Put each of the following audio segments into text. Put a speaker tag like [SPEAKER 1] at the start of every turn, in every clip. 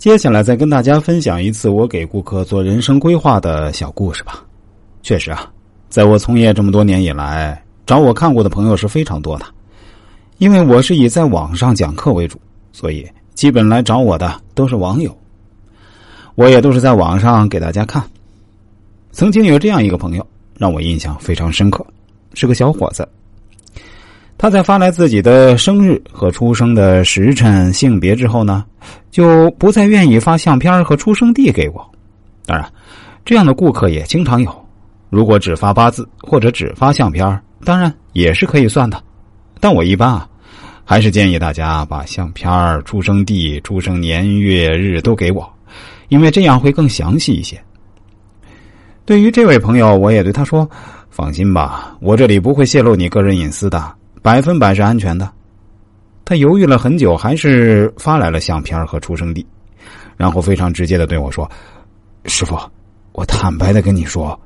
[SPEAKER 1] 接下来再跟大家分享一次我给顾客做人生规划的小故事吧。确实啊，在我从业这么多年以来，找我看过的朋友是非常多的。因为我是以在网上讲课为主，所以基本来找我的都是网友。我也都是在网上给大家看。曾经有这样一个朋友让我印象非常深刻，是个小伙子。他在发来自己的生日和出生的时辰、性别之后呢，就不再愿意发相片和出生地给我。当然，这样的顾客也经常有。如果只发八字或者只发相片，当然也是可以算的。但我一般啊，还是建议大家把相片、出生地、出生年月日都给我，因为这样会更详细一些。对于这位朋友，我也对他说：“放心吧，我这里不会泄露你个人隐私的。”百分百是安全的。他犹豫了很久，还是发来了相片和出生地，然后非常直接的对我说：“师傅，我坦白的跟你说，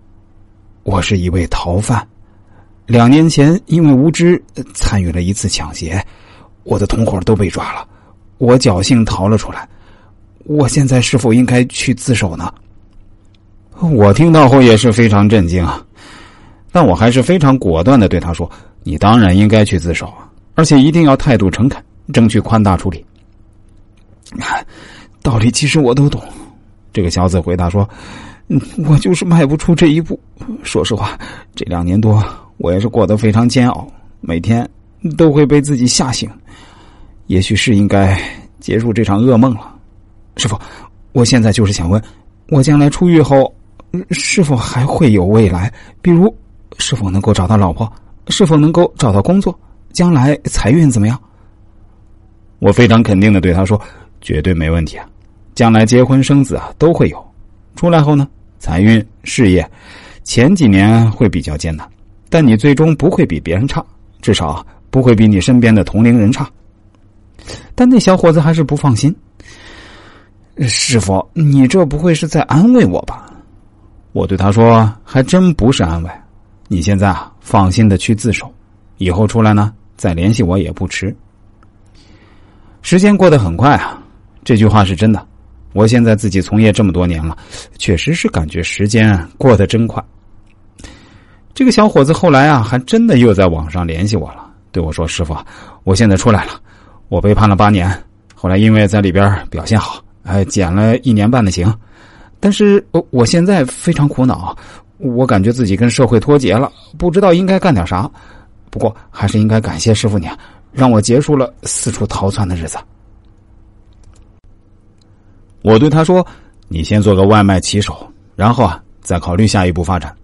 [SPEAKER 1] 我是一位逃犯。两年前因为无知参与了一次抢劫，我的同伙都被抓了，我侥幸逃了出来。我现在是否应该去自首呢？”我听到后也是非常震惊啊，但我还是非常果断的对他说。你当然应该去自首，而且一定要态度诚恳，争取宽大处理。道理其实我都懂。这个小子回答说：“我就是迈不出这一步。说实话，这两年多我也是过得非常煎熬，每天都会被自己吓醒。也许是应该结束这场噩梦了。师傅，我现在就是想问，我将来出狱后是否还会有未来？比如，是否能够找到老婆？”是否能够找到工作？将来财运怎么样？我非常肯定的对他说：“绝对没问题啊！将来结婚生子啊都会有。出来后呢，财运、事业，前几年会比较艰难，但你最终不会比别人差，至少不会比你身边的同龄人差。”但那小伙子还是不放心。师傅，你这不会是在安慰我吧？我对他说：“还真不是安慰。”你现在啊，放心的去自首，以后出来呢再联系我也不迟。时间过得很快啊，这句话是真的。我现在自己从业这么多年了，确实是感觉时间过得真快。这个小伙子后来啊，还真的又在网上联系我了，对我说：“师傅，我现在出来了，我被判了八年，后来因为在里边表现好，哎，减了一年半的刑，但是我我现在非常苦恼。”我感觉自己跟社会脱节了，不知道应该干点啥。不过还是应该感谢师傅你，让我结束了四处逃窜的日子。我对他说：“你先做个外卖骑手，然后啊，再考虑下一步发展。”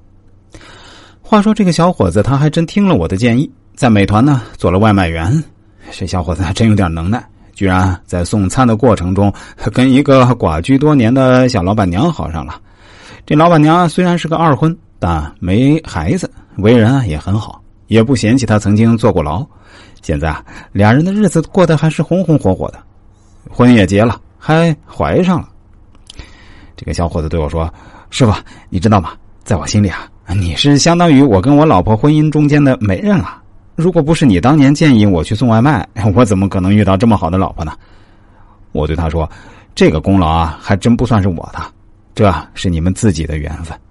[SPEAKER 1] 话说这个小伙子他还真听了我的建议，在美团呢做了外卖员。这小伙子还真有点能耐，居然在送餐的过程中跟一个寡居多年的小老板娘好上了。这老板娘虽然是个二婚，但没孩子，为人啊也很好，也不嫌弃他曾经坐过牢。现在啊，俩人的日子过得还是红红火火的，婚也结了，还怀上了。这个小伙子对我说：“师傅，你知道吗？在我心里啊，你是相当于我跟我老婆婚姻中间的媒人了。如果不是你当年建议我去送外卖，我怎么可能遇到这么好的老婆呢？”我对他说：“这个功劳啊，还真不算是我的。”这是你们自己的缘分。